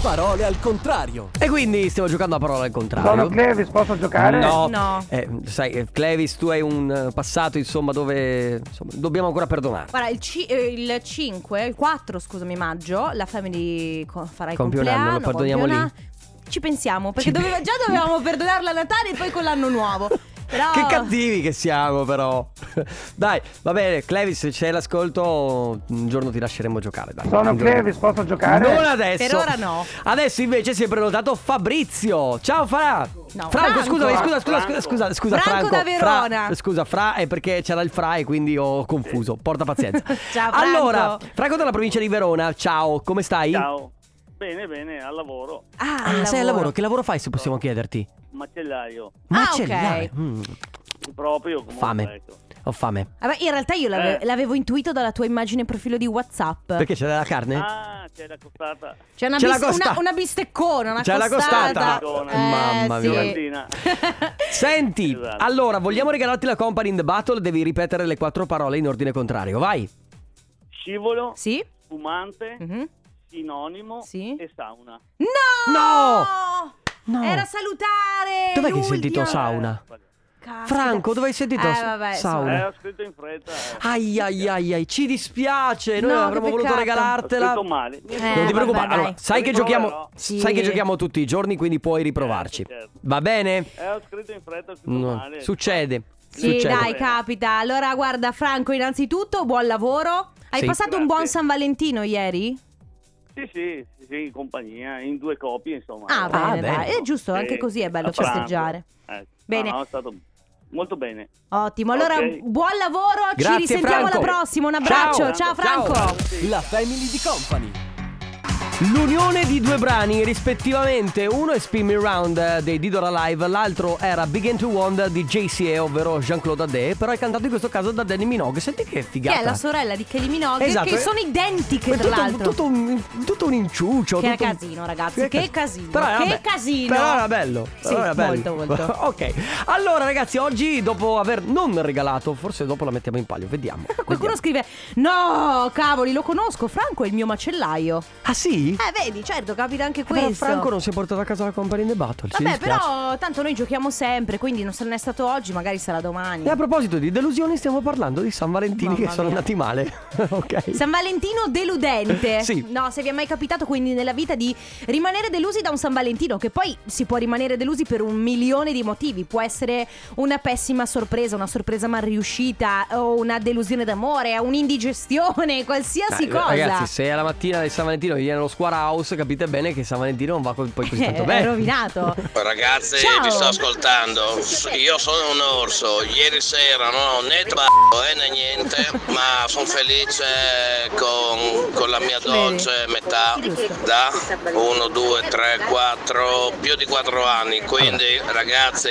Speaker 4: Parole al contrario.
Speaker 1: E quindi stiamo giocando a parola al contrario.
Speaker 6: Sono Clevis, posso giocare?
Speaker 1: No,
Speaker 2: No.
Speaker 1: Eh, sai, eh, Clevis, tu hai un eh, passato, insomma, dove insomma, dobbiamo ancora perdonare.
Speaker 2: Guarda, il, ci- eh, il 5, il 4, scusami, maggio, la family co- farà il
Speaker 1: Compie un anno,
Speaker 2: compleanno.
Speaker 1: lo perdoniamo
Speaker 2: compie un
Speaker 1: lì?
Speaker 2: Ci pensiamo, perché
Speaker 1: Ci-
Speaker 2: doveva- già dovevamo perdonarla a Natale e poi con l'anno nuovo. Però...
Speaker 1: Che cattivi che siamo, però. Dai, va bene, Clevis, se c'è l'ascolto, un giorno ti lasceremo giocare. Dai.
Speaker 6: Sono. Clevis, posso giocare?
Speaker 1: Non adesso.
Speaker 2: Per ora no.
Speaker 1: Adesso invece si è prenotato Fabrizio. Ciao Fra.
Speaker 2: No,
Speaker 1: Franco,
Speaker 2: Franco.
Speaker 1: scusa, scusa, scusa, scusa, scusa,
Speaker 2: Franco
Speaker 1: Franco.
Speaker 2: da Verona.
Speaker 1: Fra, scusa, Fra è perché c'era il Fra e quindi ho confuso. Porta pazienza.
Speaker 2: Ciao, Franco.
Speaker 1: Allora, Franco dalla provincia di Verona. Ciao, come stai?
Speaker 10: Ciao. Bene, bene, al lavoro.
Speaker 2: Ah,
Speaker 1: Ah,
Speaker 2: al
Speaker 1: sei al lavoro. Che lavoro fai se possiamo chiederti?
Speaker 10: Macellaio.
Speaker 2: Ah,
Speaker 1: Macellaio.
Speaker 2: ok.
Speaker 1: Mm,
Speaker 10: Proprio comunque.
Speaker 1: Fame.
Speaker 10: ecco.
Speaker 1: ho fame.
Speaker 2: Vabbè, in realtà io l'ave-
Speaker 10: Eh.
Speaker 2: l'avevo intuito dalla tua immagine profilo di WhatsApp.
Speaker 1: Perché c'è della carne?
Speaker 10: Ah, c'è la costata.
Speaker 2: C'è una,
Speaker 1: C'è la
Speaker 2: bis-
Speaker 1: costa-
Speaker 2: una, una bisteccona, una
Speaker 1: C'è la costata.
Speaker 2: costata.
Speaker 1: Mamma
Speaker 2: Eh, sì.
Speaker 1: mia. Senti,
Speaker 10: Esatto.
Speaker 1: allora, vogliamo regalarti la company in the battle? Devi ripetere le quattro parole in ordine contrario. Vai.
Speaker 10: Scivolo,
Speaker 2: Sì?
Speaker 10: fumante,
Speaker 2: Mhm.
Speaker 10: Sinonimo
Speaker 2: Sì.
Speaker 10: e sauna.
Speaker 2: No!
Speaker 1: No! No.
Speaker 2: Era salutare!
Speaker 1: Dov'è che hai sentito sauna?
Speaker 2: Caspita.
Speaker 1: Franco, dove hai sentito
Speaker 2: Eh, vabbè,
Speaker 1: sauna?
Speaker 10: Eh, ho scritto in fretta. eh.
Speaker 1: Ai ai ai ai, ci dispiace. Noi
Speaker 2: No,
Speaker 1: avremmo voluto.
Speaker 10: Ho
Speaker 1: regalartela.
Speaker 10: scritto male.
Speaker 2: Eh,
Speaker 1: non ti
Speaker 2: vabbè,
Speaker 1: preoccupare.
Speaker 2: dai.
Speaker 1: Allora, sai che giochiamo.
Speaker 2: Sì.
Speaker 1: sai che giochiamo tutti i giorni, quindi puoi riprovarci.
Speaker 10: Certo, certo.
Speaker 1: Va bene?
Speaker 10: Eh, ho scritto in fretta, ho scritto
Speaker 1: No,
Speaker 10: male.
Speaker 1: Succede.
Speaker 2: Sì,
Speaker 1: Succede.
Speaker 2: dai, capita. Allora, guarda, Franco, innanzitutto, buon lavoro. Hai
Speaker 1: Sì.
Speaker 2: passato un buon
Speaker 10: Grazie.
Speaker 2: San Valentino ieri?
Speaker 10: Sì, sì, sì, in compagnia, in due coppie, insomma.
Speaker 2: Ah,
Speaker 10: Eh,
Speaker 2: bene. È giusto,
Speaker 10: sì,
Speaker 2: anche così è bello festeggiare.
Speaker 10: Eh,
Speaker 2: Bene.
Speaker 10: No, no, è stato molto bene.
Speaker 2: Ottimo, allora
Speaker 10: Ok.
Speaker 2: buon lavoro, ci
Speaker 1: Grazie,
Speaker 2: risentiamo
Speaker 1: Franco.
Speaker 2: alla prossima. Un abbraccio,
Speaker 1: Ciao.
Speaker 2: ciao, Franco.
Speaker 4: La family di company.
Speaker 1: L'unione di due brani, rispettivamente, uno è Spin Me Round eh, dei Didora Live, l'altro era Begin to Wonder di JCA, ovvero Jean-Claude Adé, però è cantato in questo caso da Danny Minogue. Senti che
Speaker 2: Che
Speaker 1: figata.
Speaker 2: è la sorella di Kelly Minogue,
Speaker 1: Esatto,
Speaker 2: che
Speaker 1: eh.
Speaker 2: sono identiche
Speaker 1: È
Speaker 2: tra
Speaker 1: tutto,
Speaker 2: l'altro.
Speaker 1: tutto un, tutto un inciuccio.
Speaker 2: Che
Speaker 1: tutto un-
Speaker 2: casino, ragazzi, che casino,
Speaker 1: Però era
Speaker 2: che
Speaker 1: be-
Speaker 2: casino.
Speaker 1: Però era bello.
Speaker 2: Sì,
Speaker 1: era bello.
Speaker 2: molto, molto.
Speaker 1: ok. Allora, ragazzi, oggi dopo aver non regalato, forse dopo la mettiamo in palio, vediamo.
Speaker 2: Qualcuno
Speaker 1: vediamo.
Speaker 2: scrive: No, cavoli, lo conosco. Franco è il mio macellaio.
Speaker 1: Ah, sì?
Speaker 2: Eh, vedi, certo, capita anche
Speaker 1: Però
Speaker 2: questo.
Speaker 1: Franco non si è portato a casa la company in the battle. ci
Speaker 2: Vabbè,
Speaker 1: dispiace.
Speaker 2: però tanto noi giochiamo sempre, quindi non se non è stato oggi, magari sarà domani.
Speaker 1: E a proposito di delusioni, stiamo parlando di San Valentini
Speaker 2: Mamma
Speaker 1: che sono
Speaker 2: mia.
Speaker 1: andati male. ok.
Speaker 2: San Valentino deludente.
Speaker 1: Sì.
Speaker 2: No, se vi è mai capitato quindi nella vita di rimanere delusi da un San Valentino, che poi si può rimanere delusi per un milione di motivi. Può essere una pessima sorpresa, una sorpresa mal riuscita, o una delusione d'amore, un'indigestione, qualsiasi
Speaker 1: Dai,
Speaker 2: cosa.
Speaker 1: Ragazzi, se alla mattina di San Valentino vi viene lo Square House, capite bene che San Valentino non va poi così tanto
Speaker 2: eh,
Speaker 1: bene.
Speaker 2: È rovinato.
Speaker 11: Ragazzi,
Speaker 2: Ciao.
Speaker 11: vi sto ascoltando. Io sono un orso. Ieri sera non ho né tratto eh, né niente, ma sono felice con, con, la mia dolce metà da 1, 2, 3, 4, più di 4 anni. Quindi, allora. ragazzi,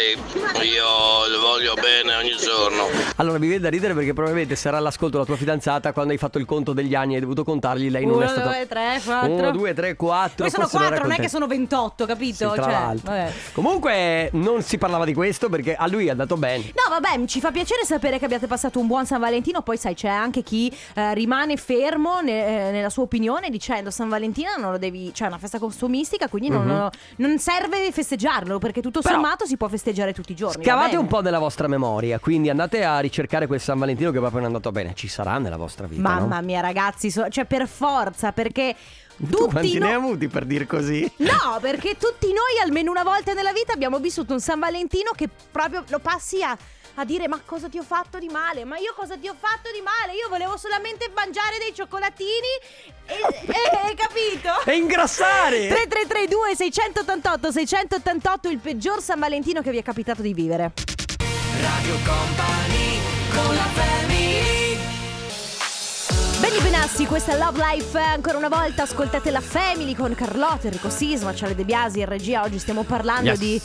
Speaker 11: io le voglio bene ogni giorno.
Speaker 1: Allora, mi viene da ridere perché probabilmente sarà l'ascolto la tua fidanzata quando hai fatto il conto degli anni e hai dovuto contargli. Lei non
Speaker 2: Uno,
Speaker 1: è stata. 1, 2, 3, 4 due, tre, quattro. 4.
Speaker 2: Poi sono quattro, non è che sono 28, capito?
Speaker 1: Sì,
Speaker 2: cioè, vabbè.
Speaker 1: Comunque non si parlava di questo perché a lui è andato bene.
Speaker 2: No, vabbè, ci fa piacere sapere che abbiate passato un buon San Valentino. Poi, sai, c'è anche chi eh, rimane fermo ne, eh, nella sua opinione dicendo San Valentino non lo devi. cioè, è una festa costumistica, quindi non,
Speaker 1: mm-hmm.
Speaker 2: non serve festeggiarlo perché tutto
Speaker 1: Però,
Speaker 2: sommato si può festeggiare tutti i giorni.
Speaker 1: Scavate un po' della vostra memoria, quindi andate a ricercare quel San Valentino che proprio non è andato bene. Ci sarà nella vostra vita.
Speaker 2: Mamma
Speaker 1: no?
Speaker 2: mia, ragazzi, so- cioè per forza, perché
Speaker 1: tu
Speaker 2: Tutti
Speaker 1: quanti
Speaker 2: no-
Speaker 1: ne hai avuti per dir così?
Speaker 2: No, perché tutti noi almeno una volta nella vita abbiamo vissuto un San Valentino che proprio lo passi a, a dire ma cosa ti ho fatto di male? Ma io cosa ti ho fatto di male? Io volevo solamente mangiare dei cioccolatini e, e- hai capito?
Speaker 1: E ingrassare!
Speaker 2: 3332 688 688 il peggior San Valentino che vi è capitato di vivere.
Speaker 3: Radio Company con la family
Speaker 2: Belli Benassi, questa è Love Life. Ancora una volta ascoltate la Family con Carlotta, Enrico Sisma, Ciale De Biasi e regia. Oggi stiamo parlando
Speaker 1: Yes.
Speaker 2: di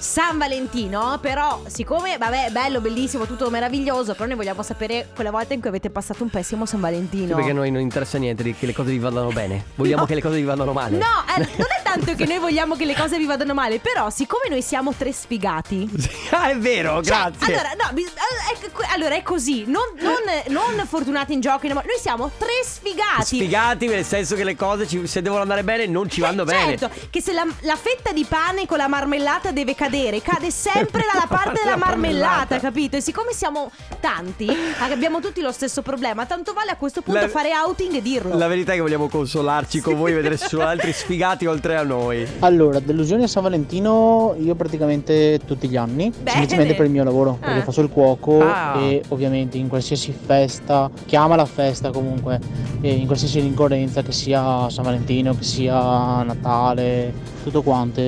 Speaker 2: San Valentino. Però, siccome, vabbè, bello, bellissimo, tutto meraviglioso, però noi vogliamo sapere quella volta in cui avete passato un pessimo San Valentino.
Speaker 1: Perché a noi non interessa niente di che le cose vi vadano bene. Vogliamo
Speaker 2: No.
Speaker 1: che le cose vi vadano male.
Speaker 2: No, eh, non è tanto che noi vogliamo che le cose vi vadano male, però siccome noi siamo tre sfigati.
Speaker 1: ah, è vero,
Speaker 2: Cioè,
Speaker 1: grazie.
Speaker 2: allora, no, eh, è, allora è così, non, non- non fortunati in gioco, noi siamo tre sfigati.
Speaker 1: Sfigati nel senso che le cose ci- se devono andare bene non ci vanno
Speaker 2: Eh,
Speaker 1: bene.
Speaker 2: Certo, che se la, la fetta di pane con la marmellata deve cadere, cade sempre dalla parte della
Speaker 1: La
Speaker 2: marmellata,
Speaker 1: marmellata.
Speaker 2: capito? E siccome siamo tanti, abbiamo tutti lo stesso problema, tanto vale a questo punto
Speaker 1: La-
Speaker 2: fare outing e dirlo.
Speaker 1: La verità è che vogliamo consolarci con voi e vedere se ci sono altri sfigati oltre a noi.
Speaker 12: Allora, delusione a San Valentino io praticamente tutti gli anni,
Speaker 2: Bene.
Speaker 12: semplicemente per il mio lavoro, perché
Speaker 2: Ah.
Speaker 12: faccio il cuoco
Speaker 1: Ah.
Speaker 12: e ovviamente in qualsiasi festa, chiama la festa comunque, e in qualsiasi ricorrenza che sia San Valentino, che sia Natale, tutto quanto,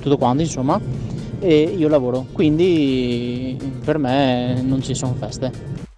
Speaker 12: tutto quanto insomma, e io lavoro, quindi per me non ci sono feste.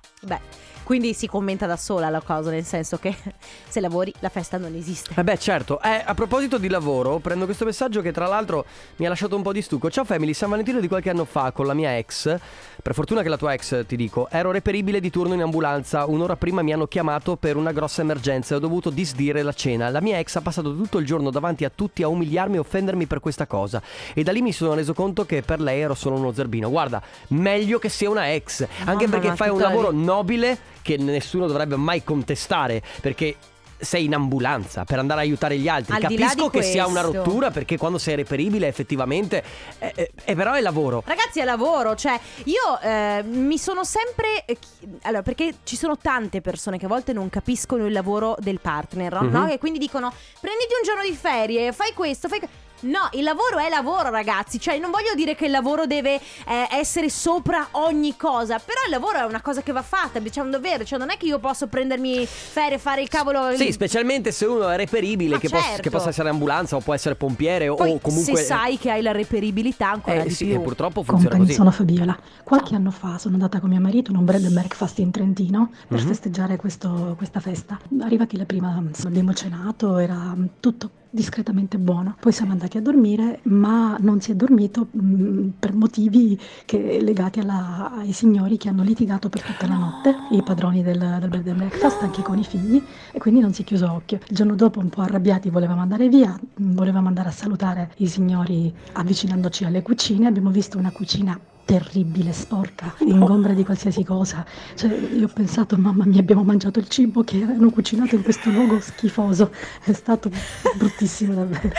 Speaker 2: Quindi si commenta da sola la cosa, nel senso che se lavori la festa non esiste.
Speaker 1: Eh beh, certo. Eh, a proposito di lavoro, prendo questo messaggio che tra l'altro mi ha lasciato un po' di stucco. Ciao Family, San Valentino di qualche anno fa con la mia ex. Per fortuna che la tua ex, ti dico, ero reperibile di turno in ambulanza. Un'ora prima mi hanno chiamato per una grossa emergenza e ho dovuto disdire la cena. La mia ex ha passato tutto il giorno davanti a tutti a umiliarmi e offendermi per questa cosa. E da lì mi sono reso conto che per lei ero solo uno zerbino. Guarda, meglio che sia una ex. Anche
Speaker 2: Mamma,
Speaker 1: perché fai un lavoro nobile che nessuno dovrebbe mai contestare. Perché sei in ambulanza per andare a aiutare gli altri.
Speaker 2: Al
Speaker 1: Capisco che sia una
Speaker 2: questo.
Speaker 1: rottura perché quando sei reperibile effettivamente... eh, eh, eh, però è lavoro.
Speaker 2: Ragazzi, è lavoro, cioè io eh, mi sono sempre... eh, Allora, perché ci sono tante persone che a volte non capiscono il lavoro del partner, no?
Speaker 1: Mhm.
Speaker 2: E quindi dicono, prenditi un giorno di ferie, fai questo, fai... que-". No, il lavoro è lavoro, ragazzi. Cioè, non voglio dire che il lavoro deve eh, essere sopra ogni cosa. Però il lavoro è una cosa che va fatta, diciamo davvero. Cioè, non è che io posso prendermi ferie e fare il cavolo.
Speaker 1: Sì, specialmente se uno è reperibile, che, possa-
Speaker 2: certo.
Speaker 1: che possa essere ambulanza o può essere pompiere o-
Speaker 2: Poi,
Speaker 1: o comunque...
Speaker 2: se sai che hai la reperibilità, ancora
Speaker 1: Eh,
Speaker 2: di
Speaker 1: sì,
Speaker 2: più.
Speaker 1: e purtroppo funziona
Speaker 13: Company,
Speaker 1: così.
Speaker 13: sono Fabiola. Qualche anno fa sono andata con mio marito in un bread and breakfast in Trentino per
Speaker 1: Mhm.
Speaker 13: festeggiare questo- questa festa. Arrivati la prima, abbiamo cenato, era tutto discretamente buono. Poi siamo andati a dormire, ma non si è dormito mm, per motivi che- legati alla- ai signori che hanno litigato per tutta la notte, i padroni del, del bread and breakfast, anche con i figli, e quindi non si è chiuso occhio. Il giorno dopo, un po' arrabbiati, volevamo andare via, mm, volevamo andare a salutare i signori avvicinandoci alle cucine. Abbiamo visto una cucina terribile, sporca, ingombra di qualsiasi cosa. Cioè, io ho pensato, mamma mia, abbiamo mangiato il cibo che hanno cucinato in questo luogo schifoso. È stato bruttissimo davvero.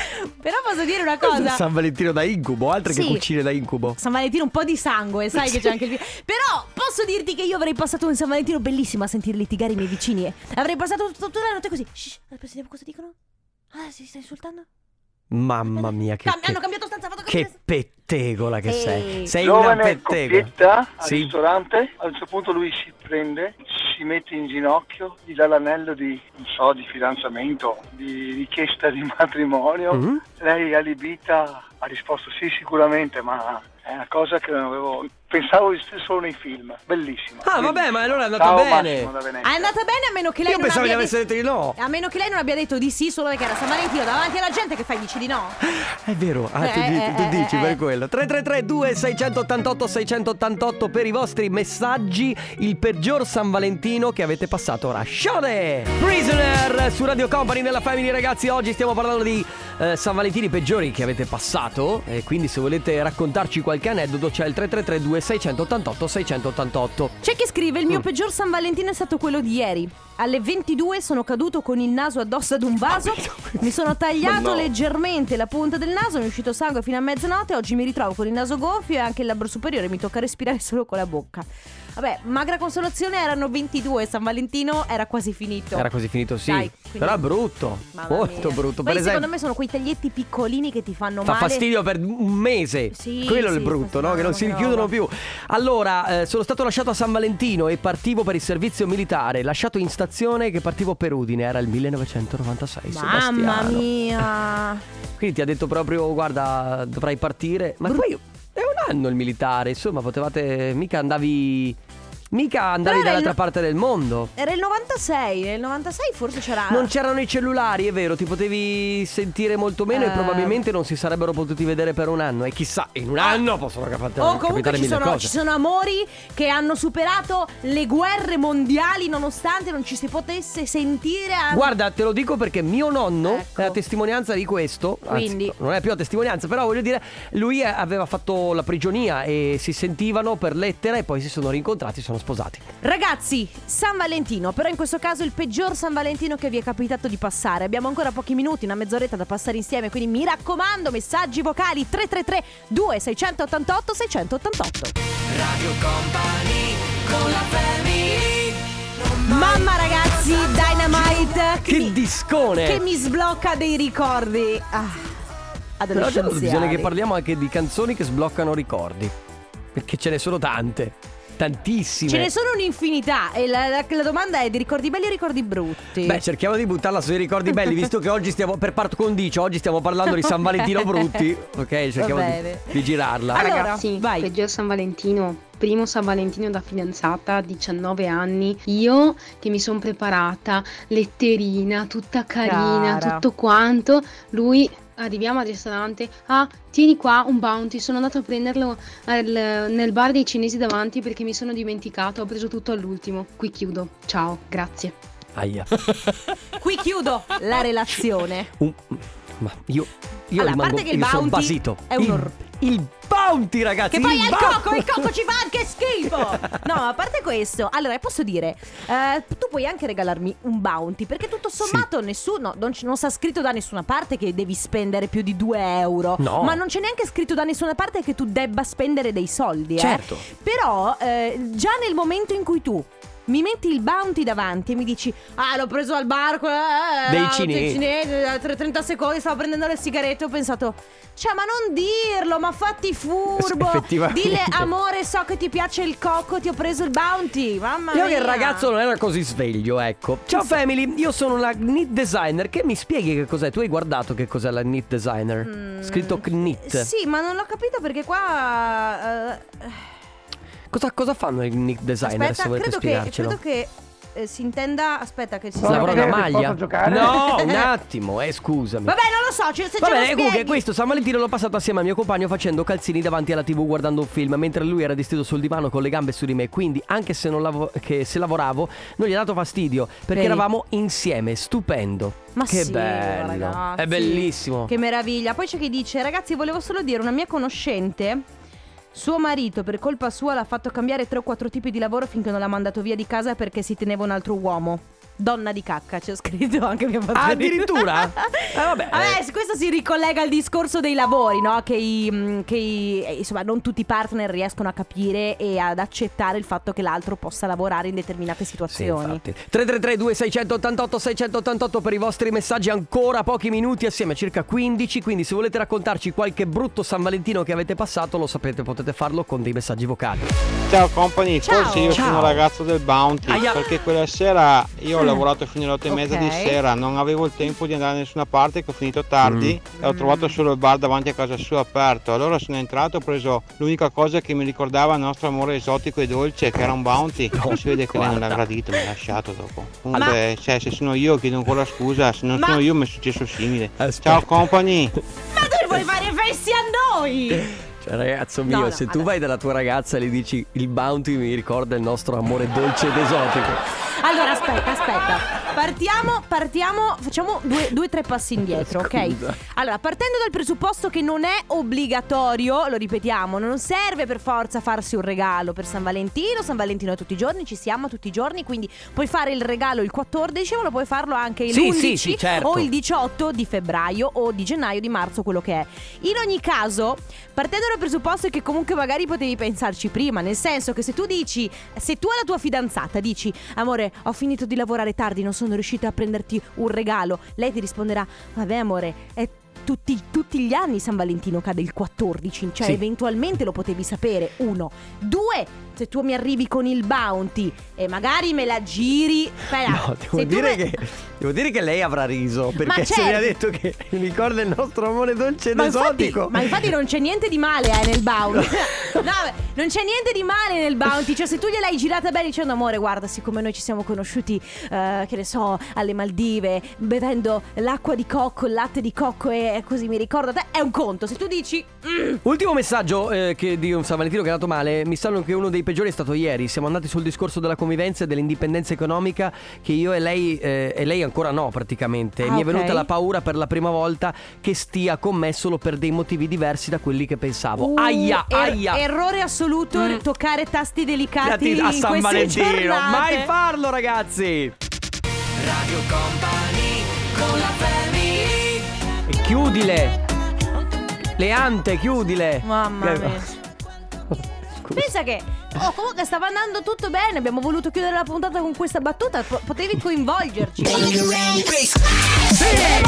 Speaker 2: Però posso dire una cosa.
Speaker 1: San Valentino da incubo, altre che
Speaker 2: Sì.
Speaker 1: cucine da incubo.
Speaker 2: San Valentino un po' di sangue, sai che c'è anche il Però posso dirti che io avrei passato un San Valentino bellissimo a sentir litigare i miei vicini. eh. Avrei passato tut- tutta la notte così. Shh, adesso sentiamo cosa dicono. Ah, si sta insultando?
Speaker 1: Mamma mia, che,
Speaker 2: Cam-
Speaker 1: che,
Speaker 2: hanno cambiato stanza, fatto
Speaker 1: che pettegola che sei.
Speaker 2: Ehi.
Speaker 1: Sei una
Speaker 14: Giovane
Speaker 1: pettegola.
Speaker 14: coppietta al
Speaker 1: Sì.
Speaker 14: ristorante, a un certo punto lui si prende, si mette in ginocchio, gli dà l'anello di, non so, di fidanzamento, di richiesta di matrimonio.
Speaker 1: Mhm.
Speaker 14: Lei alibita ha risposto sì sicuramente, ma è una cosa che non avevo... Pensavo di solo nei film, bellissimo.
Speaker 1: Ah, vabbè, ma allora è andata
Speaker 14: Ciao,
Speaker 1: bene.
Speaker 2: È andata bene a meno che lei
Speaker 1: Io
Speaker 2: non
Speaker 1: pensavo
Speaker 2: abbia
Speaker 1: gli avesse detto di no.
Speaker 2: A meno che lei non abbia detto di sì solo perché era San Valentino davanti alla gente che fai dici di no.
Speaker 1: È vero, ah, tu,
Speaker 2: Eh,
Speaker 1: di-
Speaker 2: eh,
Speaker 1: tu
Speaker 2: eh,
Speaker 1: dici
Speaker 2: eh,
Speaker 1: per
Speaker 2: eh.
Speaker 1: Quello. 333 688 688 per i vostri messaggi. Il peggior San Valentino che avete passato ora. Shode! Prisoner su Radio Company nella Family, ragazzi. Oggi stiamo parlando di eh, San Valentini peggiori che avete passato. E quindi, se volete raccontarci qualche aneddoto, c'è il 333 688 688.
Speaker 2: C'è chi scrive: Il mio
Speaker 1: Mm.
Speaker 2: peggior San Valentino è stato quello di ieri. Alle 22 sono caduto con il naso addosso ad un vaso. Mi sono tagliato
Speaker 1: no.
Speaker 2: leggermente la punta del naso, mi è uscito sangue fino a mezzanotte. Oggi mi ritrovo con il naso gonfio e anche il labbro superiore. Mi tocca respirare solo con la bocca. Vabbè, magra consolazione erano 22. San Valentino era quasi finito.
Speaker 1: Era così finito, sì.
Speaker 2: Dai, quindi-
Speaker 1: Però è brutto.
Speaker 2: Mamma
Speaker 1: molto
Speaker 2: mia.
Speaker 1: brutto.
Speaker 2: Poi
Speaker 1: per
Speaker 2: secondo
Speaker 1: esempio.
Speaker 2: me sono quei taglietti piccolini che ti fanno
Speaker 1: Fa
Speaker 2: male.
Speaker 1: fastidio per un mese.
Speaker 2: Sì,
Speaker 1: Quello è
Speaker 2: sì,
Speaker 1: il brutto,
Speaker 2: fa-
Speaker 1: no? Che non si richiudono più. Allora, eh, sono stato lasciato a San Valentino e partivo per il servizio militare. Lasciato in stazione che partivo per Udine. Era il 1996.
Speaker 2: Mamma
Speaker 1: Sebastiano.
Speaker 2: mia.
Speaker 1: Quindi ti ha detto proprio, guarda, dovrai partire. Ma poi è un anno il militare. Insomma, potevate. Mica andavi. Mica andavi
Speaker 2: era
Speaker 1: dall'altra
Speaker 2: il-
Speaker 1: parte del mondo.
Speaker 2: Era il 96. Nel 96 forse c'era.
Speaker 1: Non c'erano i cellulari, è vero, ti potevi sentire molto meno e
Speaker 2: Eh.
Speaker 1: probabilmente non si sarebbero potuti vedere per un anno. E chissà, in un anno possono capitare,
Speaker 2: O comunque
Speaker 1: capitare
Speaker 2: ci
Speaker 1: mille
Speaker 2: sono,
Speaker 1: cose.
Speaker 2: ci sono amori che hanno superato le guerre mondiali nonostante non ci si potesse sentire. a-
Speaker 1: Guarda, te lo dico perché mio nonno
Speaker 2: Ecco.
Speaker 1: è la testimonianza di questo. Anzi,
Speaker 2: Quindi-
Speaker 1: non è più la testimonianza, però voglio dire, lui eh, aveva fatto la prigionia e si sentivano per lettera e poi si sono rincontrati sono sposati.
Speaker 2: Ragazzi, San Valentino, però in questo caso il peggior San Valentino che vi è capitato di passare. Abbiamo ancora pochi minuti, una mezz'oretta da passare insieme, quindi mi raccomando, messaggi vocali 333 2688 688.
Speaker 3: Radio Company con la family
Speaker 2: Mamma ragazzi, Dynamite
Speaker 1: Che
Speaker 2: mi,
Speaker 1: discone!
Speaker 2: che mi sblocca dei ricordi. Ah,
Speaker 1: Però adesso
Speaker 2: adolescenziali.
Speaker 1: bisogna che parliamo anche di canzoni che sbloccano ricordi. Perché ce ne sono tante. Tantissime.
Speaker 2: Ce ne sono un'infinità e la, la- la domanda è di ricordi belli o ricordi brutti?
Speaker 1: Beh, cerchiamo di buttarla sui ricordi belli, visto che oggi stiamo, per part condicio, oggi stiamo parlando di San Valentino brutti. Ok, cerchiamo di, di girarla.
Speaker 2: Allora,
Speaker 15: Ragazzi,
Speaker 2: vai.
Speaker 15: peggior San Valentino. Primo San Valentino da fidanzata, 19 anni. Io che mi sono preparata, letterina, tutta carina,
Speaker 2: Cara.
Speaker 15: tutto quanto. Lui, arriviamo al ristorante. Ah, tieni qua un bounty. Sono andato a prenderlo al- nel bar dei cinesi davanti perché mi sono dimenticato. Ho preso tutto all'ultimo. Qui chiudo. Ciao, grazie.
Speaker 1: Aia.
Speaker 2: Qui chiudo la relazione.
Speaker 1: Un- ma io, io
Speaker 2: Allora, a
Speaker 1: rimango,
Speaker 2: parte che il bounty
Speaker 1: basito.
Speaker 2: è un
Speaker 1: il,
Speaker 2: or-
Speaker 1: il bounty, ragazzi.
Speaker 2: Che poi è il
Speaker 1: bounty.
Speaker 2: cocco, il cocco ci fa anche schifo. No, a parte questo, allora posso dire, eh, tu puoi anche regalarmi un bounty perché tutto sommato nessuno, non, c- non sta scritto da nessuna parte che devi spendere più di 2 euro.
Speaker 1: No.
Speaker 2: Ma non c'è neanche scritto da nessuna parte che tu debba spendere dei soldi. eh.
Speaker 1: Certo.
Speaker 2: Però eh, già nel momento in cui tu mi metti il bounty davanti e mi dici Ah l'ho preso al bar eh,
Speaker 1: Dei
Speaker 2: no,
Speaker 1: cinesi."
Speaker 2: cinesi, eh, tre- 30 secondi stavo prendendo le sigarette Ho pensato Cioè ma non dirlo ma fatti furbo. Dile amore so che ti piace il cocco Ti ho preso il bounty Mamma
Speaker 1: Io
Speaker 2: mia
Speaker 1: che il ragazzo non era così sveglio, ecco. Ciao family, io sono la knit designer. Che mi spieghi che cos'è? Tu hai guardato che cos'è la knit designer? Scritto knit.
Speaker 2: Sì ma non l'ho capito perché qua eh,
Speaker 1: Cosa, cosa fanno i knit designer
Speaker 2: Aspetta
Speaker 1: se volete
Speaker 2: credo che,
Speaker 1: spiegarcelo?
Speaker 2: credo che eh, si intenda Aspetta che si
Speaker 1: Si lavora una
Speaker 6: Posso
Speaker 1: maglia? No, un attimo, eh, scusami.
Speaker 2: Vabbè non lo so cioè, se
Speaker 1: Va
Speaker 2: ce lo
Speaker 1: comunque questo San Valentino l'ho passato assieme al mio compagno facendo calzini davanti alla tv guardando un film mentre lui era distesa sul divano con le gambe su di me quindi anche se, non lavo- che se lavoravo non gli ha dato fastidio perché
Speaker 2: Vedi?
Speaker 1: eravamo insieme, stupendo.
Speaker 2: Ma
Speaker 1: che
Speaker 2: sì,
Speaker 1: bello,
Speaker 2: ragazzi.
Speaker 1: è bellissimo.
Speaker 2: Che meraviglia. Poi c'è chi dice: Ragazzi, volevo solo dire, una mia conoscente. Suo marito, per colpa sua, l'ha fatto cambiare tre o quattro tipi di lavoro finché non l'ha mandato via di casa perché si teneva un altro uomo. Donna di cacca, c'è scritto anche mia
Speaker 1: Ah, addirittura? Eh, vabbè.
Speaker 2: Vabbè, questo si ricollega al discorso dei lavori, no? Che, i- mm, che i- eh, insomma, non tutti i partner riescono a capire e ad accettare il fatto che l'altro possa lavorare in determinate
Speaker 1: Sì,
Speaker 2: situazioni.
Speaker 1: infatti. 333 2688 688 per i vostri messaggi ancora pochi minuti assieme circa 15 quindi se volete raccontarci qualche brutto San Valentino che avete passato lo sapete potete farlo con dei messaggi vocali
Speaker 16: Ciao company,
Speaker 1: Ciao.
Speaker 16: forse io
Speaker 1: Ciao.
Speaker 16: sono il ragazzo del Bounty
Speaker 1: Aia.
Speaker 16: perché quella sera io ho
Speaker 1: Mm.
Speaker 16: lavorato fino alle otto e mezza di sera, non avevo il tempo di andare da nessuna parte che ho finito tardi
Speaker 1: Mm.
Speaker 16: e ho trovato solo il bar davanti a casa sua aperto. Allora sono entrato, ho preso l'unica cosa che mi ricordava il nostro amore esotico e dolce che era un Bounty. Non si vede che lei non l'ha gradito, mi ha lasciato dopo. Comunque, cioè, se sono io chiedo ancora scusa, se non
Speaker 2: Ma-
Speaker 16: sono io mi è successo simile. Ciao company!
Speaker 2: Ma tu vuoi fare festi a noi?
Speaker 1: Cioè ragazzo mio
Speaker 2: No, no,
Speaker 1: se tu vai dalla tua ragazza e le dici il bounty mi ricorda il nostro amore dolce ed esotico
Speaker 2: Allora, aspetta, aspetta. Partiamo, partiamo, facciamo due, due tre passi indietro, ok? Allora, partendo dal presupposto che non è obbligatorio, lo ripetiamo, non serve per forza farsi un regalo per San Valentino. San Valentino è tutti i giorni, ci siamo tutti i giorni, quindi puoi fare il regalo il 14, ma lo puoi farlo anche il
Speaker 1: Sì,
Speaker 2: 11
Speaker 1: sì, sì, certo.
Speaker 2: o il 18 di febbraio o di gennaio, di marzo, quello che è. In ogni caso, partendo dal presupposto che comunque magari potevi pensarci prima, nel senso che se tu dici, se tu alla tua fidanzata dici, amore, ho finito di lavorare tardi, non sono riuscita a prenderti un regalo, lei ti risponderà, vabbè amore, è tutti, tutti gli anni San Valentino cade il 14, cioè
Speaker 1: Sì.
Speaker 2: eventualmente lo potevi sapere, uno. Due, se tu mi arrivi con il bounty e magari me la giri... Aspetta,
Speaker 1: No, devo dire,
Speaker 2: me-
Speaker 1: che, devo dire che lei avrà riso perché se
Speaker 2: certo.
Speaker 1: mi ha detto che mi ricorda il nostro amore dolce ed
Speaker 2: Ma infatti,
Speaker 1: esotico
Speaker 2: ma infatti non c'è niente di male eh, nel bounty. no, beh, non c'è niente di male nel bounty. Cioè, se tu gliel'hai girata bene dicendo, amore, guarda, siccome noi ci siamo conosciuti, eh, che ne so, alle Maldive, bevendo l'acqua di cocco, il latte di cocco e così mi ricorda te, è un conto. Se tu dici, "Mm,
Speaker 1: Ultimo messaggio eh, che di un San Valentino che è andato male. Mi sanno che uno dei peggiori è stato ieri. Siamo andati sul discorso della convivenza e dell'indipendenza economica. Che io e lei, eh, e lei ancora no, praticamente.
Speaker 2: Ah,
Speaker 1: Mi è venuta la paura per la prima volta che stia con me solo per dei motivi diversi da quelli che pensavo.
Speaker 2: uh,
Speaker 1: aia,
Speaker 2: er-
Speaker 1: aia.
Speaker 2: errore assoluto
Speaker 1: Mm.
Speaker 2: toccare tasti delicati
Speaker 1: a San Valentino.
Speaker 2: giornate.
Speaker 1: Mai farlo, ragazzi.
Speaker 3: Radio Company con la family
Speaker 1: E chiudile. Le ante, chiudile.
Speaker 2: Mamma mia.
Speaker 1: Scusa.
Speaker 2: Pensa che oh, comunque stava andando tutto bene. Abbiamo voluto chiudere la puntata con questa battuta. po- potevi coinvolgerci. Ti avremmo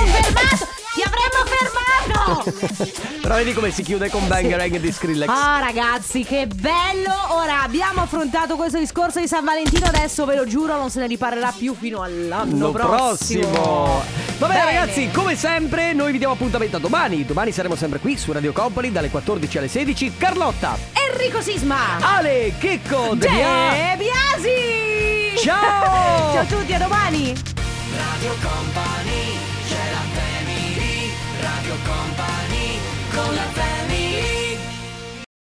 Speaker 2: fermato! Ti avremmo fermato!
Speaker 1: Però vedi come si chiude con Bangerang di Skrillex.
Speaker 2: Ah, ragazzi, che bello! Ora abbiamo affrontato questo discorso di San Valentino. Adesso ve lo giuro, non se ne riparlerà più fino all'anno
Speaker 1: L'anno
Speaker 2: prossimo.
Speaker 1: prossimo. Va bene,
Speaker 2: Bene.
Speaker 1: ragazzi, come sempre noi vi diamo appuntamento a domani. Domani saremo sempre qui su Radio Company dalle 14 alle 16. Carlotta,
Speaker 2: Enrico Sisma!
Speaker 1: Ale, Checco, De Bia-
Speaker 2: Biasi!
Speaker 1: Ciao!
Speaker 2: Ciao a tutti, a domani!
Speaker 3: Radio Company Radio Company con la family